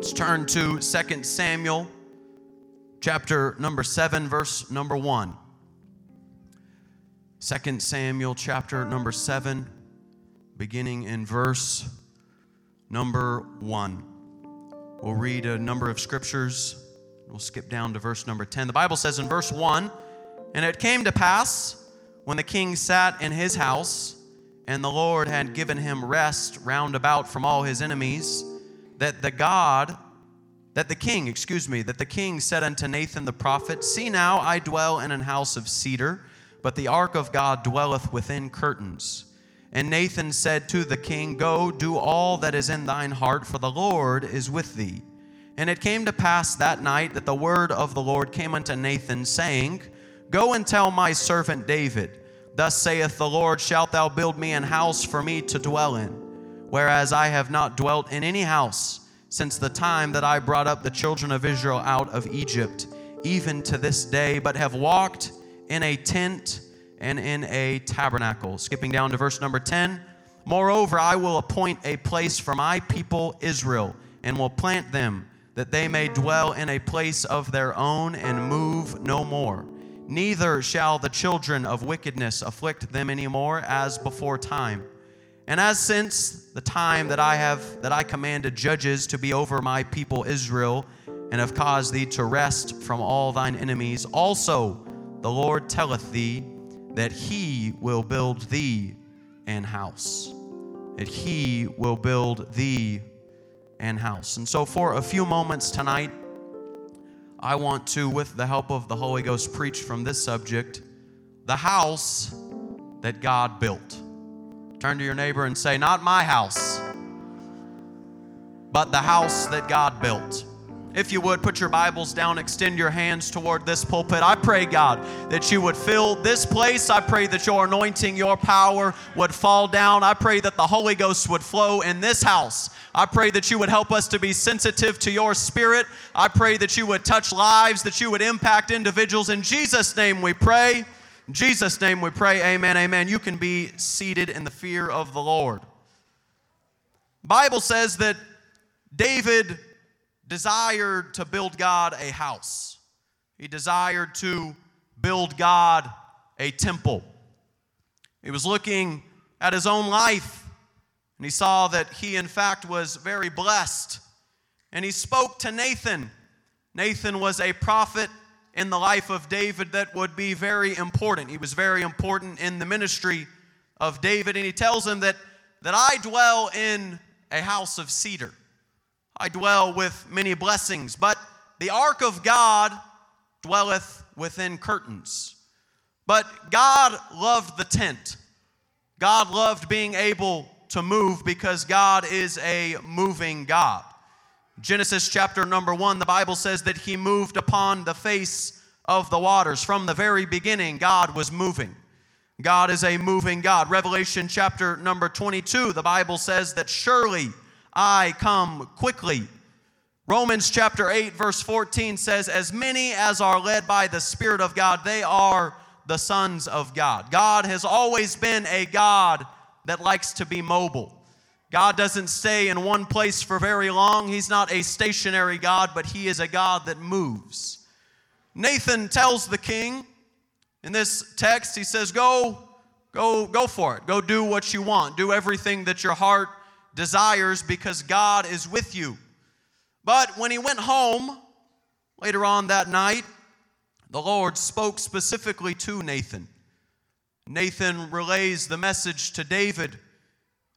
Let's turn to 2 Samuel chapter number 7 verse number 1. 2 Samuel chapter number 7 beginning in verse number 1. We'll read a number of scriptures. We'll skip down to verse number 10. The Bible says in verse 1 And it came to pass when the king sat in his house, and the Lord had given him rest round about from all his enemies, that the God, that the king, excuse me, that the king said unto Nathan the prophet, See now, I dwell in an house of cedar, but the ark of God dwelleth within curtains. And Nathan said to the king, Go, do all that is in thine heart, for the Lord is with thee. And it came to pass that night that the word of the Lord came unto Nathan, saying, Go and tell my servant David, Thus saith the Lord, Shalt thou build me an house for me to dwell in? Whereas I have not dwelt in any house since the time that I brought up the children of Israel out of Egypt, even to this day, but have walked in a tent and in a tabernacle. Skipping down to verse number 10. Moreover, I will appoint a place for my people Israel, and will plant them, that they may dwell in a place of their own and move no more. Neither shall the children of wickedness afflict them any more as before time. And as since the time that I have that I commanded judges to be over my people Israel, and have caused thee to rest from all thine enemies, also the Lord telleth thee that he will build thee an house. That he will build thee an house. And so, for a few moments tonight, I want to, with the help of the Holy Ghost, preach from this subject the house that God built. Turn to your neighbor and say, Not my house, but the house that God built. If you would, put your Bibles down, extend your hands toward this pulpit. I pray, God, that you would fill this place. I pray that your anointing, your power would fall down. I pray that the Holy Ghost would flow in this house. I pray that you would help us to be sensitive to your spirit. I pray that you would touch lives, that you would impact individuals. In Jesus' name we pray. In Jesus' name we pray. Amen. Amen. You can be seated in the fear of the Lord. Bible says that David desired to build God a house. He desired to build God a temple. He was looking at his own life and he saw that he, in fact, was very blessed. And he spoke to Nathan. Nathan was a prophet in the life of David that would be very important. He was very important in the ministry of David. And he tells him that, that I dwell in a house of cedar. I dwell with many blessings, but the ark of God dwelleth within curtains. But God loved the tent. God loved being able to move because God is a moving God. Genesis chapter number one, the Bible says that He moved upon the face of the waters. From the very beginning, God was moving. God is a moving God. Revelation chapter number 22, the Bible says that surely I come quickly. Romans chapter 8, verse 14 says, As many as are led by the Spirit of God, they are the sons of God. God has always been a God that likes to be mobile. God doesn't stay in one place for very long. He's not a stationary God, but He is a God that moves. Nathan tells the king in this text, he says, Go, go, go for it. Go do what you want. Do everything that your heart desires because God is with you. But when he went home later on that night, the Lord spoke specifically to Nathan. Nathan relays the message to David.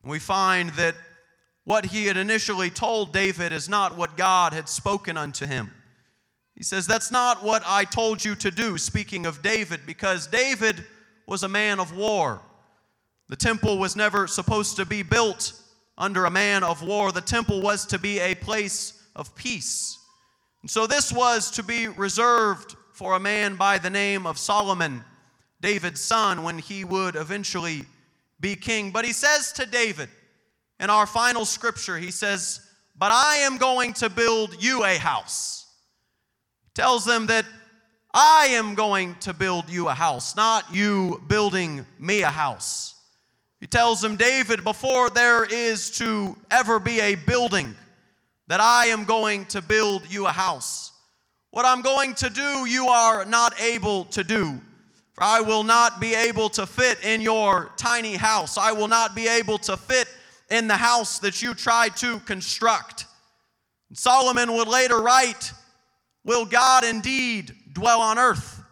We find that what he had initially told David is not what God had spoken unto him. He says, That's not what I told you to do, speaking of David, because David was a man of war. The temple was never supposed to be built under a man of war. The temple was to be a place of peace. And so this was to be reserved for a man by the name of Solomon, David's son, when he would eventually be king. But he says to David in our final scripture, he says, But I am going to build you a house. Tells them that I am going to build you a house, not you building me a house. He tells him, David, before there is to ever be a building, that I am going to build you a house. What I'm going to do, you are not able to do. For I will not be able to fit in your tiny house. I will not be able to fit in the house that you try to construct. Solomon would later write, Will God indeed dwell on earth?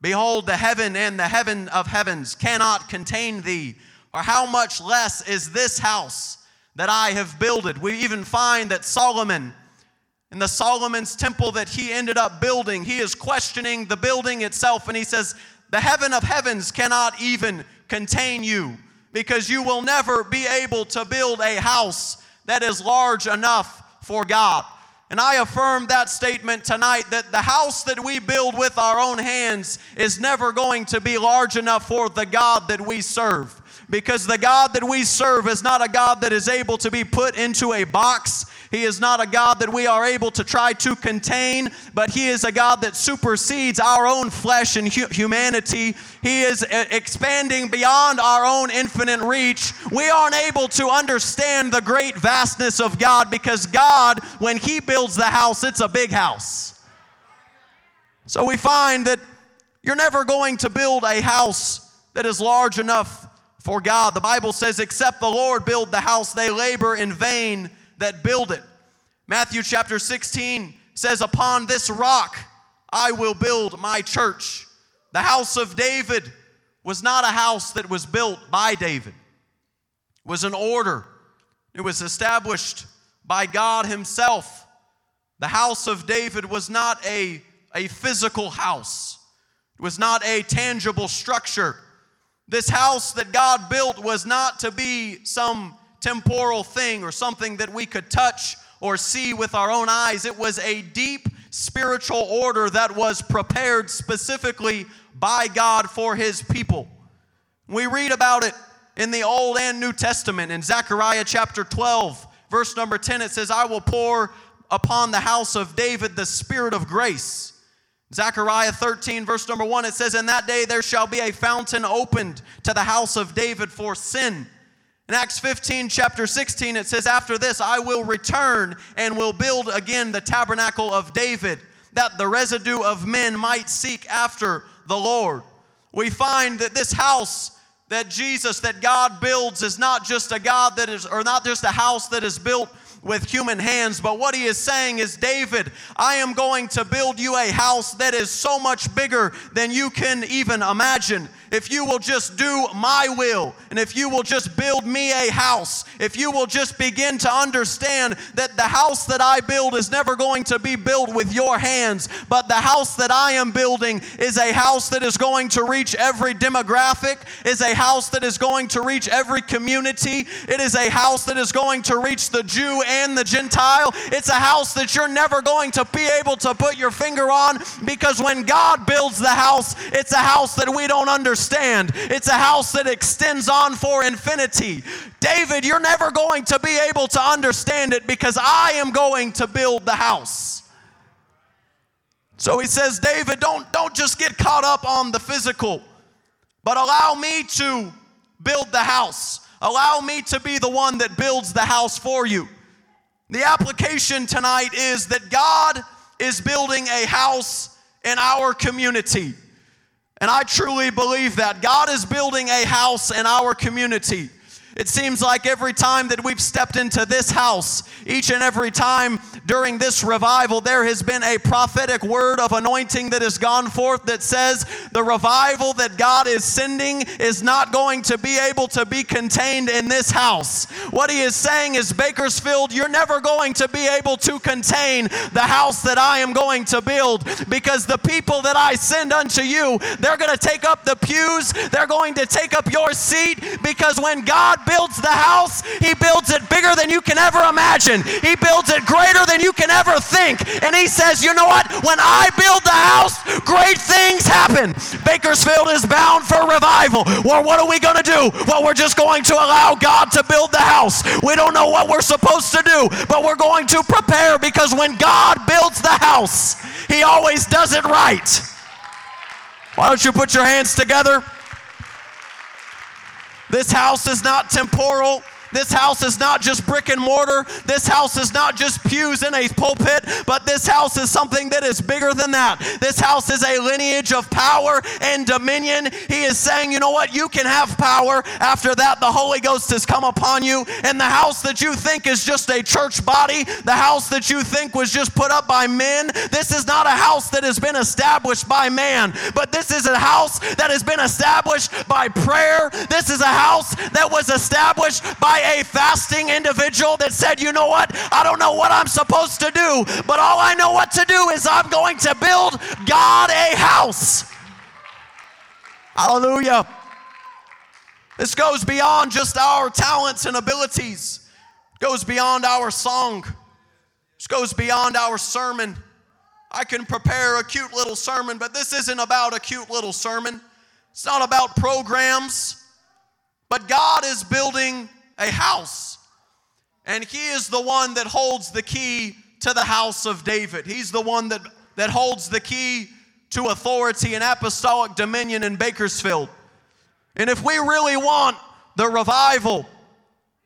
Behold, the heaven and the heaven of heavens cannot contain thee. Or how much less is this house that I have builded? We even find that Solomon, in the Solomon's temple that he ended up building, he is questioning the building itself and he says, The heaven of heavens cannot even contain you because you will never be able to build a house that is large enough for God. And I affirm that statement tonight that the house that we build with our own hands is never going to be large enough for the God that we serve. Because the God that we serve is not a God that is able to be put into a box. He is not a God that we are able to try to contain, but He is a God that supersedes our own flesh and hu- humanity. He is uh, expanding beyond our own infinite reach. We aren't able to understand the great vastness of God because God, when He builds the house, it's a big house. So we find that you're never going to build a house that is large enough for God. The Bible says, except the Lord build the house, they labor in vain that build it. Matthew chapter 16 says, Upon this rock I will build my church. The house of David was not a house that was built by David, it was an order. It was established by God Himself. The house of David was not a, a physical house, it was not a tangible structure. This house that God built was not to be some temporal thing or something that we could touch or see with our own eyes. It was a deep spiritual order that was prepared specifically by God for his people. We read about it in the Old and New Testament. In Zechariah chapter 12, verse number 10, it says, I will pour upon the house of David the spirit of grace. Zechariah 13, verse number 1, it says, In that day there shall be a fountain opened to the house of David for sin in Acts 15, chapter 16, it says, After this I will return and will build again the tabernacle of David, that the residue of men might seek after the Lord. We find that this house that Jesus, that God builds, is not just a God that is, or not just a house that is built with human hands. But what he is saying is, David, I am going to build you a house that is so much bigger than you can even imagine. If you will just do my will, and if you will just build me a house, if you will just begin to understand that the house that I build is never going to be built with your hands, but the house that I am building is a house that is going to reach every demographic, is a house that is going to reach every community, it is a house that is going to reach the Jew and the Gentile. It's a house that you're never going to be able to put your finger on because when God builds the house, it's a house that we don't understand. It's a house that extends on for infinity. David, you're never going to be able to understand it because I am going to build the house. So he says, David, don't, don't just get caught up on the physical, but allow me to build the house. Allow me to be the one that builds the house for you. The application tonight is that God is building a house in our community. And I truly believe that. God is building a house in our community. It seems like every time that we've stepped into this house, each and every time during this revival, there has been a prophetic word of anointing that has gone forth that says the revival that God is sending is not going to be able to be contained in this house. What he is saying is, Bakersfield, you're never going to be able to contain the house that I am going to build because the people that I send unto you, they're going to take up the pews, they're going to take up your seat because when God builds the house, He builds it bigger than you can ever imagine. He builds it greater than you can ever think. And He says, you know what? When I build the house, great things happen. Bakersfield is bound for revival. Well, what are we going to do? Well, we're just going to allow God to build the house. We don't know what we're supposed to do, but we're going to prepare because when God builds the house, He always does it right. Why don't you put your hands together? This house is not temporal. This house is not just brick and mortar. This house is not just pews in a pulpit, but this house is something that is bigger than that. This house is a lineage of power and dominion. He is saying, you know what? You can have power. After that, the Holy Ghost has come upon you. And the house that you think is just a church body, the house that you think was just put up by men, this is not a house that has been established by man, but this is a house that has been established by prayer. This is a house that was established by a fasting individual that said, you know what? I don't know what I'm supposed to do, but all I know what to do is I'm going to build God a house. Hallelujah. This goes beyond just our talents and abilities. It goes beyond our song. Goes beyond our sermon. I can prepare a cute little sermon, but this isn't about a cute little sermon. It's not about programs. But God is building a house. And He is the one that holds the key to the house of David. He's the one that, that holds the key to authority and apostolic dominion in Bakersfield. And if we really want the revival,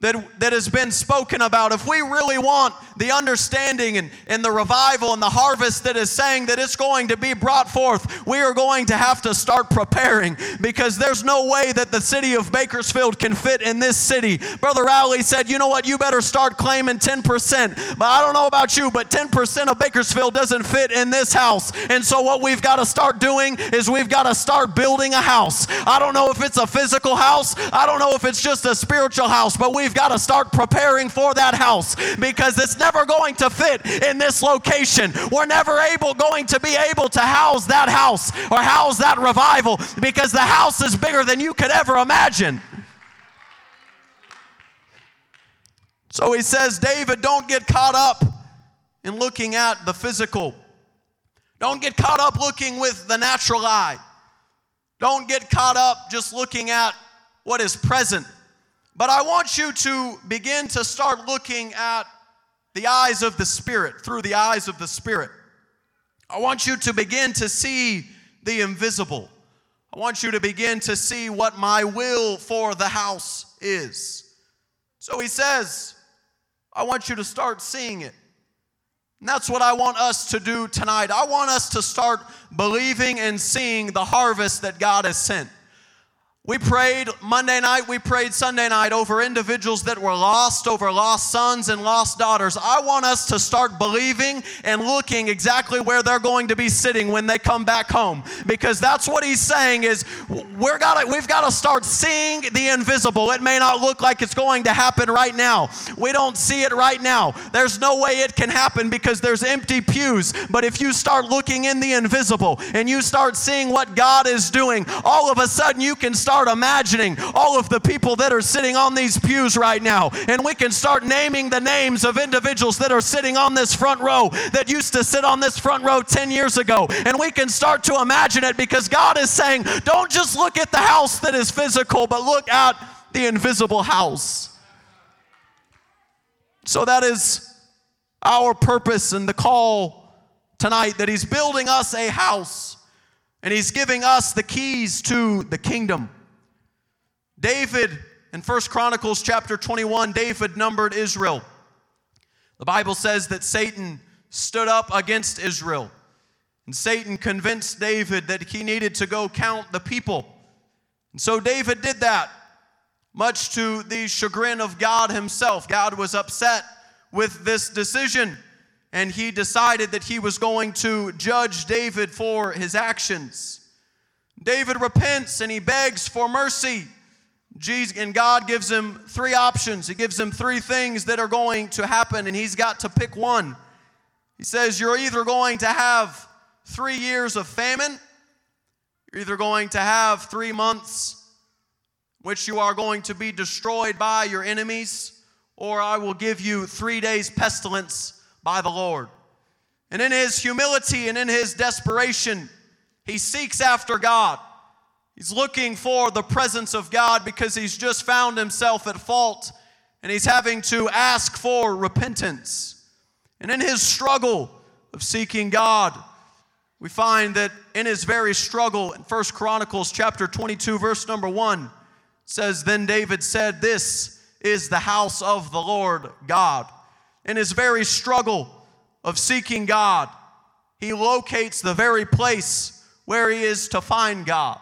that, that has been spoken about, if we really want the understanding and, and the revival and the harvest that is saying that it's going to be brought forth, we are going to have to start preparing because there's no way that the city of Bakersfield can fit in this city. Brother Rowley said, You know what? You better start claiming 10%. But I don't know about you, but 10% of Bakersfield doesn't fit in this house. And so, what we've got to start doing is we've got to start building a house. I don't know if it's a physical house, I don't know if it's just a spiritual house, but we've got to start preparing for that house because it's never going to fit in this location. We're never able going to be able to house that house or house that revival because the house is bigger than you could ever imagine. So he says, David, don't get caught up in looking at the physical. Don't get caught up looking with the natural eye. Don't get caught up just looking at what is present. But I want you to begin to start looking at the eyes of the Spirit, through the eyes of the Spirit. I want you to begin to see the invisible. I want you to begin to see what my will for the house is. So he says, I want you to start seeing it. And that's what I want us to do tonight. I want us to start believing and seeing the harvest that God has sent. We prayed Monday night, we prayed Sunday night over individuals that were lost, over lost sons and lost daughters. I want us to start believing and looking exactly where they're going to be sitting when they come back home. Because that's what he's saying is we're gotta, we've got to start seeing the invisible. It may not look like it's going to happen right now. We don't see it right now. There's no way it can happen because there's empty pews. But if you start looking in the invisible and you start seeing what God is doing, all of a sudden you can start start imagining all of the people that are sitting on these pews right now. And we can start naming the names of individuals that are sitting on this front row that used to sit on this front row 10 years ago. And we can start to imagine it because God is saying, don't just look at the house that is physical, but look at the invisible house. So that is our purpose and the call tonight that He's building us a house and He's giving us the keys to the kingdom. David, in First Chronicles chapter 21, David numbered Israel. The Bible says that Satan stood up against Israel. And Satan convinced David that he needed to go count the people. And so David did that, much to the chagrin of God himself. God was upset with this decision, and he decided that he was going to judge David for his actions. David repents and he begs for mercy. Jesus, and God gives him three options. He gives him three things that are going to happen, and he's got to pick one. He says, You're either going to have three years of famine, you're either going to have three months which you are going to be destroyed by your enemies, or I will give you three days pestilence by the Lord. And in his humility and in his desperation, he seeks after God. He's looking for the presence of God because he's just found himself at fault and he's having to ask for repentance. And in his struggle of seeking God, we find that in his very struggle in First Chronicles chapter 22 verse number 1 says then David said this is the house of the Lord God. In his very struggle of seeking God, he locates the very place where he is to find God.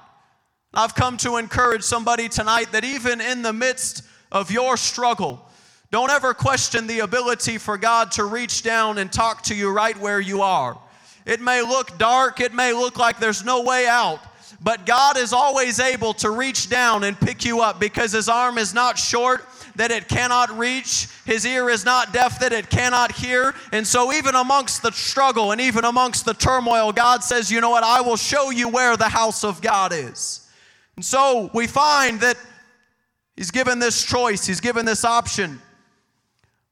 I've come to encourage somebody tonight that even in the midst of your struggle, don't ever question the ability for God to reach down and talk to you right where you are. It may look dark, it may look like there's no way out, but God is always able to reach down and pick you up because His arm is not short that it cannot reach, His ear is not deaf that it cannot hear. And so, even amongst the struggle and even amongst the turmoil, God says, You know what? I will show you where the house of God is. And so, we find that He's given this choice, He's given this option,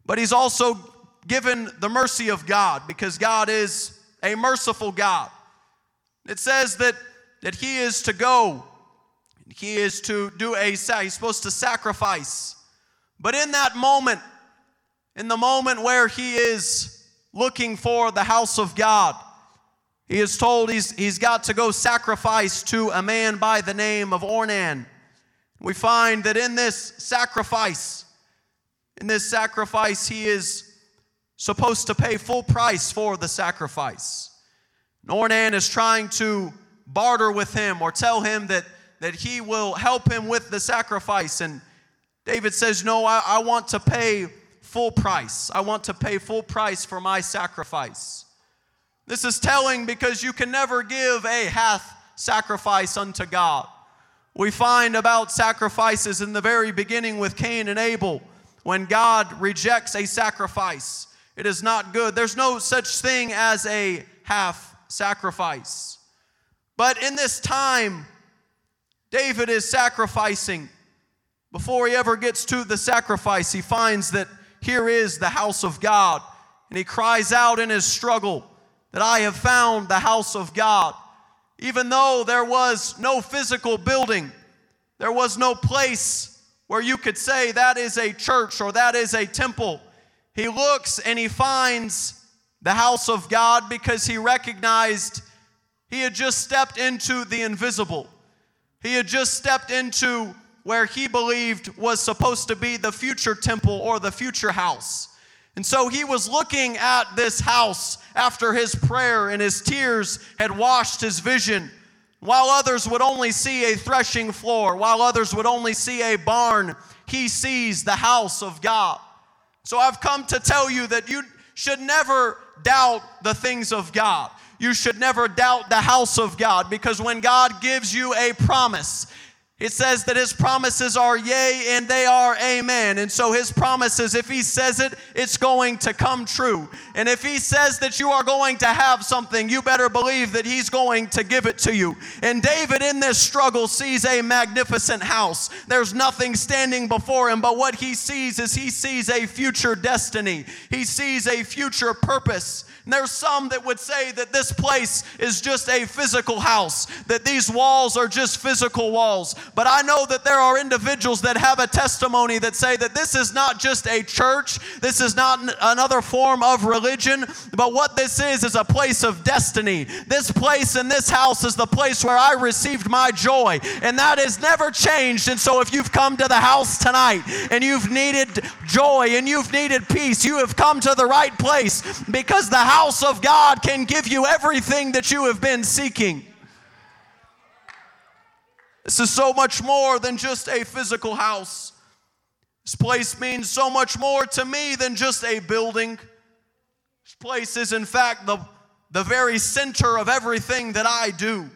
but He's also given the mercy of God because God is a merciful God. It says that, that He is to go, He is to do a, He's supposed to sacrifice. But in that moment, in the moment where He is looking for the house of God, he is told he's, he's got to go sacrifice to a man by the name of Ornan. We find that in this sacrifice, in this sacrifice, he is supposed to pay full price for the sacrifice. Ornan is trying to barter with him or tell him that, that he will help him with the sacrifice. And David says, No, I, I want to pay full price. I want to pay full price for my sacrifice. This is telling because you can never give a half sacrifice unto God. We find about sacrifices in the very beginning with Cain and Abel. When God rejects a sacrifice, it is not good. There's no such thing as a half sacrifice. But in this time, David is sacrificing. Before he ever gets to the sacrifice, he finds that here is the house of God. And he cries out in his struggle that I have found the house of God. Even though there was no physical building, there was no place where you could say that is a church or that is a temple. He looks and he finds the house of God because he recognized he had just stepped into the invisible. He had just stepped into where he believed was supposed to be the future temple or the future house. And so he was looking at this house after his prayer and his tears had washed his vision. While others would only see a threshing floor, while others would only see a barn, he sees the house of God. So I've come to tell you that you should never doubt the things of God. You should never doubt the house of God because when God gives you a promise, it says that his promises are yea and they are amen. And so his promises, if he says it, it's going to come true. And if he says that you are going to have something, you better believe that he's going to give it to you. And David in this struggle sees a magnificent house. There's nothing standing before him, but what he sees is he sees a future destiny. He sees a future purpose. And there's some that would say that this place is just a physical house, that these walls are just physical walls. But I know that there are individuals that have a testimony that say that this is not just a church, this is not another form of religion, but what this is is a place of destiny. This place in this house is the place where I received my joy, and that has never changed. And so if you've come to the house tonight and you've needed joy and you've needed peace, you have come to the right place because the house of God can give you everything that you have been seeking. This is so much more than just a physical house. This place means so much more to me than just a building. This place is, in fact, the, the very center of everything that I do.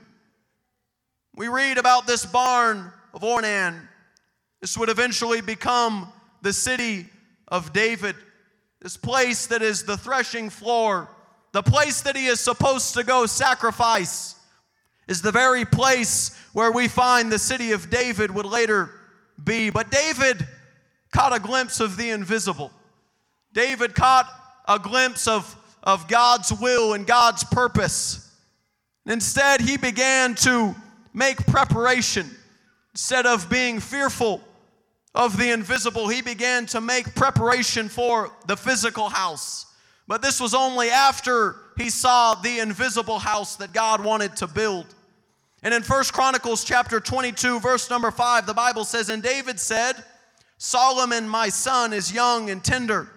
We read about this barn of Ornan. This would eventually become the city of David. This place that is the threshing floor, the place that he is supposed to go sacrifice is the very place where we find the city of David would later be. But David caught a glimpse of the invisible. David caught a glimpse of, of God's will and God's purpose. Instead, he began to make preparation. Instead of being fearful of the invisible, he began to make preparation for the physical house. But this was only after he saw the invisible house that God wanted to build. And in First Chronicles chapter 22, verse number 5, the Bible says, And David said, Solomon, my son, is young and tender,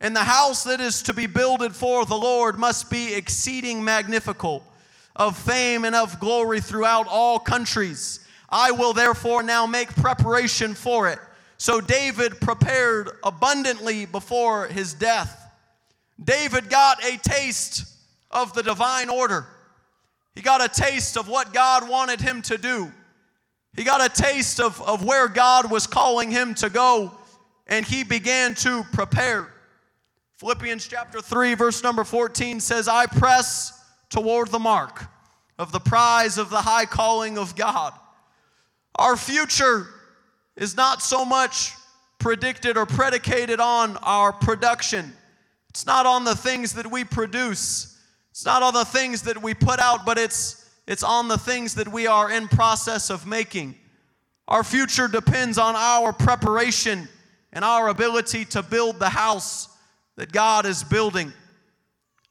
and the house that is to be builded for the Lord must be exceeding magnificent, of fame and of glory throughout all countries. I will therefore now make preparation for it. So David prepared abundantly before his death. David got a taste of the divine order. He got a taste of what God wanted him to do. He got a taste of, of where God was calling him to go, and he began to prepare. Philippians chapter 3, verse number 14 says, I press toward the mark of the prize of the high calling of God. Our future is not so much predicted or predicated on our production. It's not on the things that we produce. It's not on the things that we put out, but it's it's on the things that we are in process of making. Our future depends on our preparation and our ability to build the house that God is building.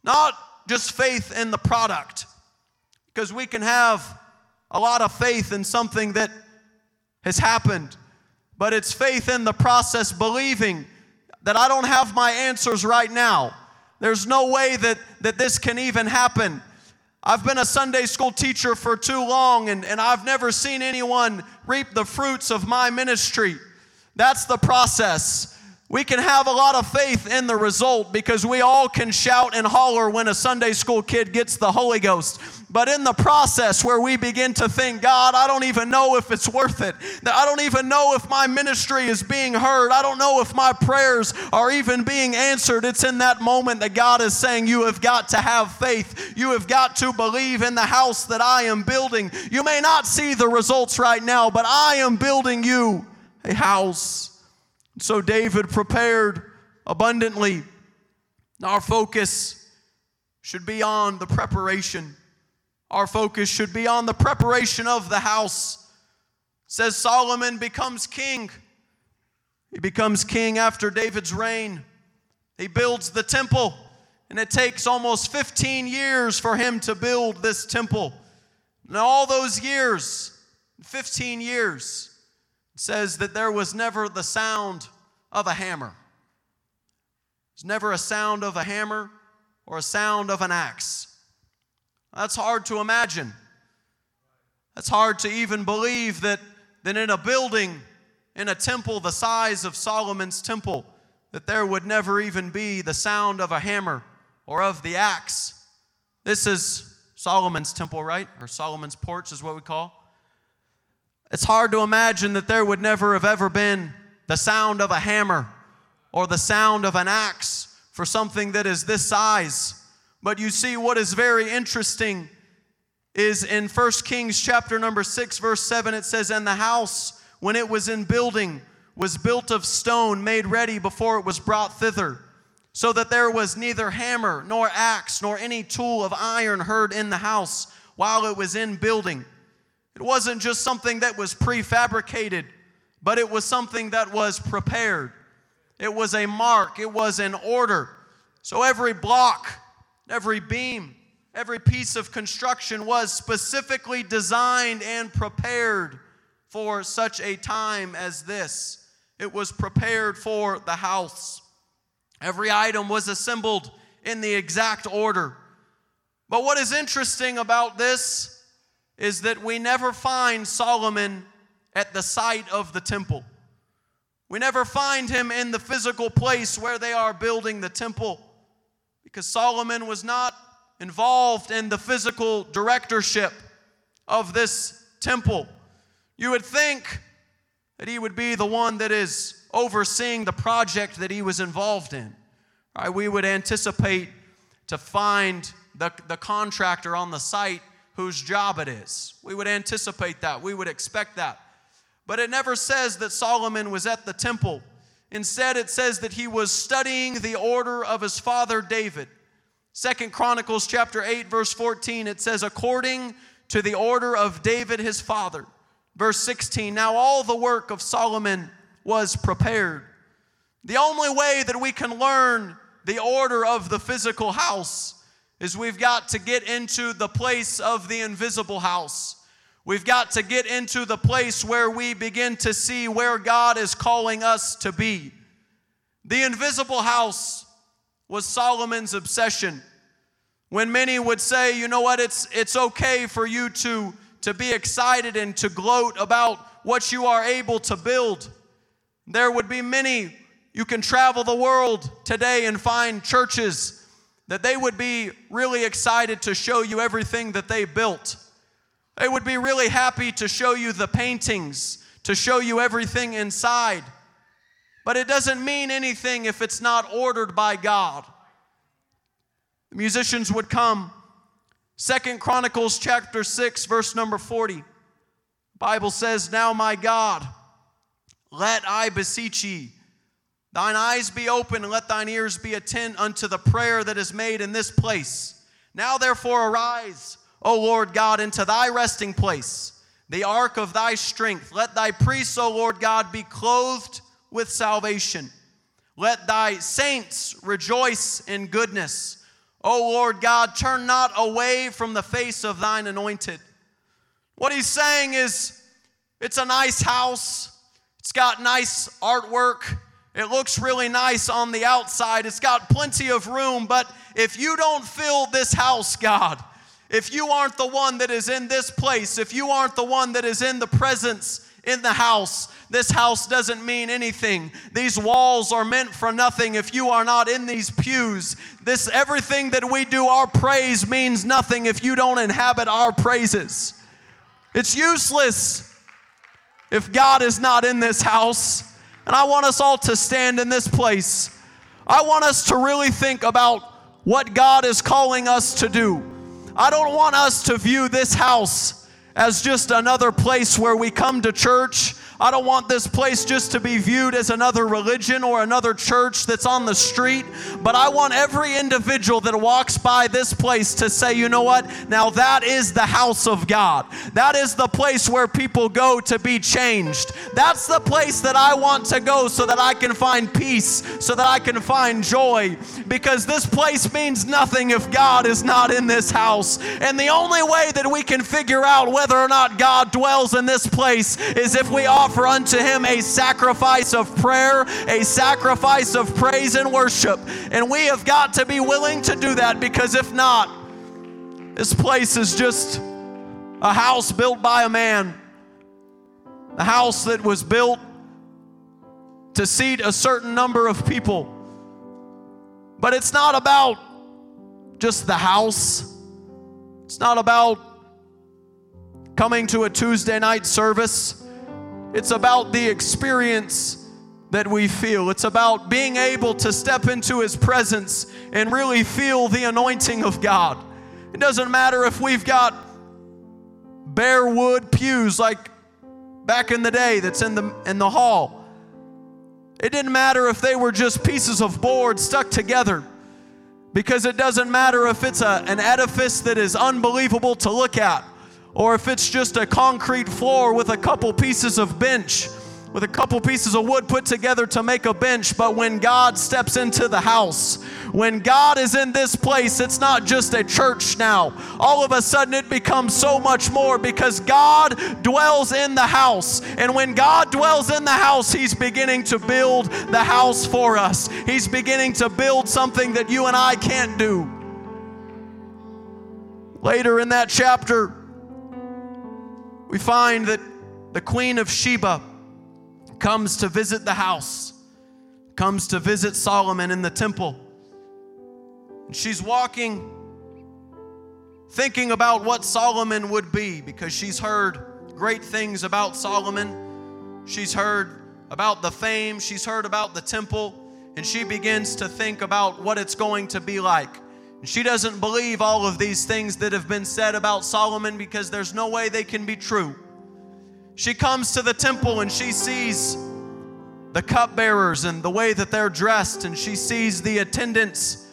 Not just faith in the product, because we can have a lot of faith in something that has happened, but it's faith in the process, believing that I don't have my answers right now. There's no way that, that this can even happen. I've been a Sunday school teacher for too long, and, and I've never seen anyone reap the fruits of my ministry. That's the process. We can have a lot of faith in the result because we all can shout and holler when a Sunday school kid gets the Holy Ghost. But in the process where we begin to think, God, I don't even know if it's worth it. I don't even know if my ministry is being heard. I don't know if my prayers are even being answered. It's in that moment that God is saying, You have got to have faith. You have got to believe in the house that I am building. You may not see the results right now, but I am building you a house. So David prepared abundantly. Our focus should be on the preparation. Our focus should be on the preparation of the house. It says Solomon becomes king. He becomes king after David's reign. He builds the temple, and it takes almost 15 years for him to build this temple. And all those years, 15 years, says that there was never the sound of a hammer. There's never a sound of a hammer or a sound of an axe. That's hard to imagine. That's hard to even believe that, that in a building, in a temple the size of Solomon's temple, that there would never even be the sound of a hammer or of the axe. This is Solomon's temple, right? Or Solomon's porch is what we call. It's hard to imagine that there would never have ever been the sound of a hammer or the sound of an axe for something that is this size. But you see, what is very interesting is in 1 Kings chapter number 6, verse 7, it says, And the house, when it was in building, was built of stone made ready before it was brought thither, so that there was neither hammer nor axe nor any tool of iron heard in the house while it was in building. It wasn't just something that was prefabricated, but it was something that was prepared. It was a mark, it was an order. So every block, every beam, every piece of construction was specifically designed and prepared for such a time as this. It was prepared for the house. Every item was assembled in the exact order. But what is interesting about this is that we never find Solomon at the site of the temple. We never find him in the physical place where they are building the temple because Solomon was not involved in the physical directorship of this temple. You would think that he would be the one that is overseeing the project that he was involved in. Right? We would anticipate to find the, the contractor on the site whose job it is. We would anticipate that. We would expect that. But it never says that Solomon was at the temple. Instead, it says that he was studying the order of his father David. Second Chronicles chapter 8 verse 14 it says according to the order of David his father. Verse 16 Now all the work of Solomon was prepared. The only way that we can learn the order of the physical house is we've got to get into the place of the invisible house. We've got to get into the place where we begin to see where God is calling us to be. The invisible house was Solomon's obsession. When many would say, you know what, it's, it's okay for you to, to be excited and to gloat about what you are able to build. There would be many, you can travel the world today and find churches that they would be really excited to show you everything that they built. They would be really happy to show you the paintings, to show you everything inside. But it doesn't mean anything if it's not ordered by God. The musicians would come. Second Chronicles chapter 6 verse number 40. Bible says, "Now my God, let I beseech ye, thine eyes be open and let thine ears be attent unto the prayer that is made in this place. Now therefore arise, O Lord God, into thy resting place, the ark of thy strength. Let thy priests, O Lord God, be clothed with salvation. Let thy saints rejoice in goodness. O Lord God, turn not away from the face of thine anointed. What he's saying is, it's a nice house. It's got nice artwork. It looks really nice on the outside. It's got plenty of room. But if you don't fill this house, God, if you aren't the one that is in this place, if you aren't the one that is in the presence in the house, this house doesn't mean anything. These walls are meant for nothing if you are not in these pews. This everything that we do, our praise means nothing if you don't inhabit our praises. It's useless if God is not in this house. And I want us all to stand in this place. I want us to really think about what God is calling us to do. I don't want us to view this house as just another place where we come to church I don't want this place just to be viewed as another religion or another church that's on the street, but I want every individual that walks by this place to say, you know what? Now that is the house of God. That is the place where people go to be changed. That's the place that I want to go so that I can find peace, so that I can find joy, because this place means nothing if God is not in this house. And the only way that we can figure out whether or not God dwells in this place is if we offer offer unto him a sacrifice of prayer, a sacrifice of praise and worship. And we have got to be willing to do that because if not, this place is just a house built by a man, a house that was built to seat a certain number of people. But it's not about just the house. It's not about coming to a Tuesday night service. It's about the experience that we feel. It's about being able to step into His presence and really feel the anointing of God. It doesn't matter if we've got bare wood pews like back in the day that's in the, in the hall. It didn't matter if they were just pieces of board stuck together because it doesn't matter if it's a, an edifice that is unbelievable to look at or if it's just a concrete floor with a couple pieces of bench, with a couple pieces of wood put together to make a bench. But when God steps into the house, when God is in this place, it's not just a church now. All of a sudden, it becomes so much more because God dwells in the house. And when God dwells in the house, He's beginning to build the house for us. He's beginning to build something that you and I can't do. Later in that chapter, we find that the Queen of Sheba comes to visit the house, comes to visit Solomon in the temple. And she's walking, thinking about what Solomon would be because she's heard great things about Solomon. She's heard about the fame, she's heard about the temple, and she begins to think about what it's going to be like. She doesn't believe all of these things that have been said about Solomon because there's no way they can be true. She comes to the temple and she sees the cupbearers and the way that they're dressed, and she sees the attendants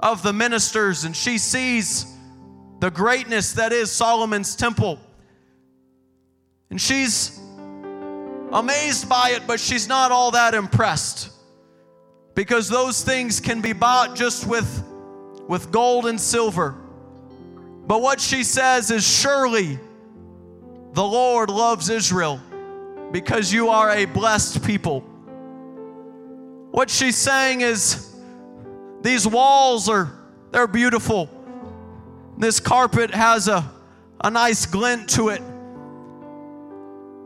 of the ministers, and she sees the greatness that is Solomon's temple. And she's amazed by it, but she's not all that impressed because those things can be bought just with with gold and silver. But what she says is, Surely the Lord loves Israel because you are a blessed people. What she's saying is these walls are they're beautiful. This carpet has a, a nice glint to it.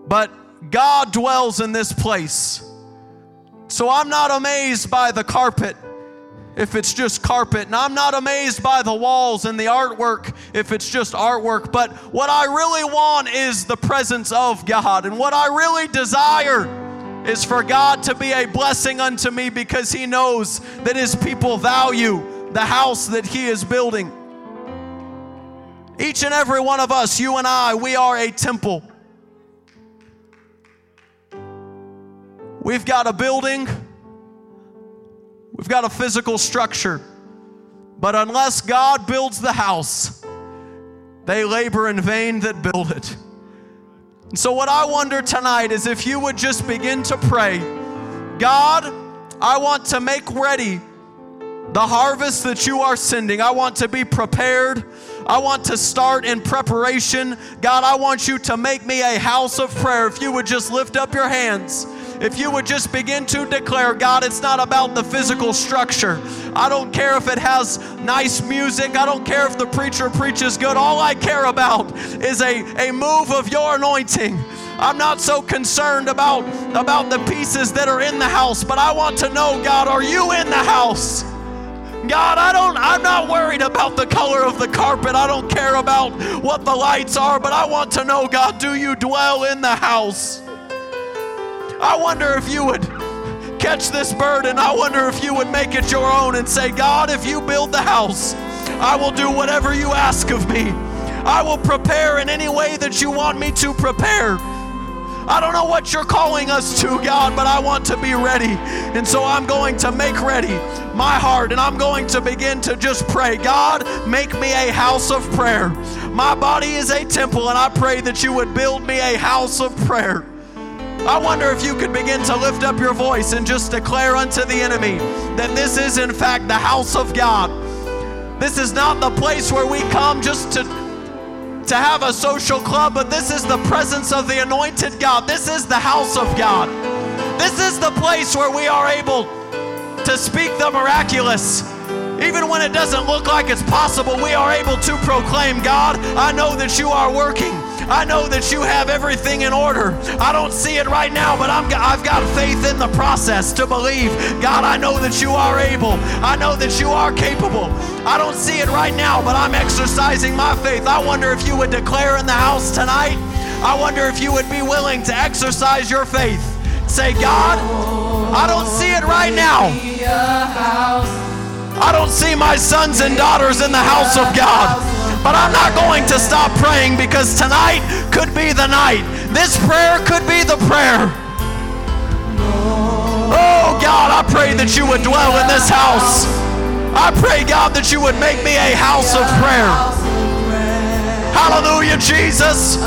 But God dwells in this place. So I'm not amazed by the carpet if it's just carpet, and I'm not amazed by the walls and the artwork if it's just artwork. But what I really want is the presence of God, and what I really desire is for God to be a blessing unto me because He knows that His people value the house that He is building. Each and every one of us, you and I, we are a temple. We've got a building, we've got a physical structure. But unless God builds the house, they labor in vain that build it. And so, what I wonder tonight is if you would just begin to pray God, I want to make ready the harvest that you are sending. I want to be prepared. I want to start in preparation. God, I want you to make me a house of prayer. If you would just lift up your hands if you would just begin to declare, God, it's not about the physical structure. I don't care if it has nice music. I don't care if the preacher preaches good. All I care about is a, a move of your anointing. I'm not so concerned about, about the pieces that are in the house, but I want to know, God, are you in the house? God, I don't I'm not worried about the color of the carpet. I don't care about what the lights are, but I want to know, God, do you dwell in the house? I wonder if you would catch this burden. I wonder if you would make it your own and say, God, if you build the house, I will do whatever you ask of me. I will prepare in any way that you want me to prepare. I don't know what you're calling us to, God, but I want to be ready. And so I'm going to make ready my heart and I'm going to begin to just pray. God, make me a house of prayer. My body is a temple, and I pray that you would build me a house of prayer. I wonder if you could begin to lift up your voice and just declare unto the enemy that this is, in fact, the house of God. This is not the place where we come just to, to have a social club, but this is the presence of the anointed God. This is the house of God. This is the place where we are able to speak the miraculous. Even when it doesn't look like it's possible, we are able to proclaim, God, I know that you are working. I know that you have everything in order. I don't see it right now, but I'm, I've got faith in the process to believe. God, I know that you are able. I know that you are capable. I don't see it right now, but I'm exercising my faith. I wonder if you would declare in the house tonight. I wonder if you would be willing to exercise your faith. Say, God, I don't see it right now. I don't see my sons and daughters in the house of God. But I'm not going to stop praying because tonight could be the night. This prayer could be the prayer. Oh God, I pray that you would dwell in this house. I pray, God, that you would make me a house of prayer. Hallelujah, Jesus.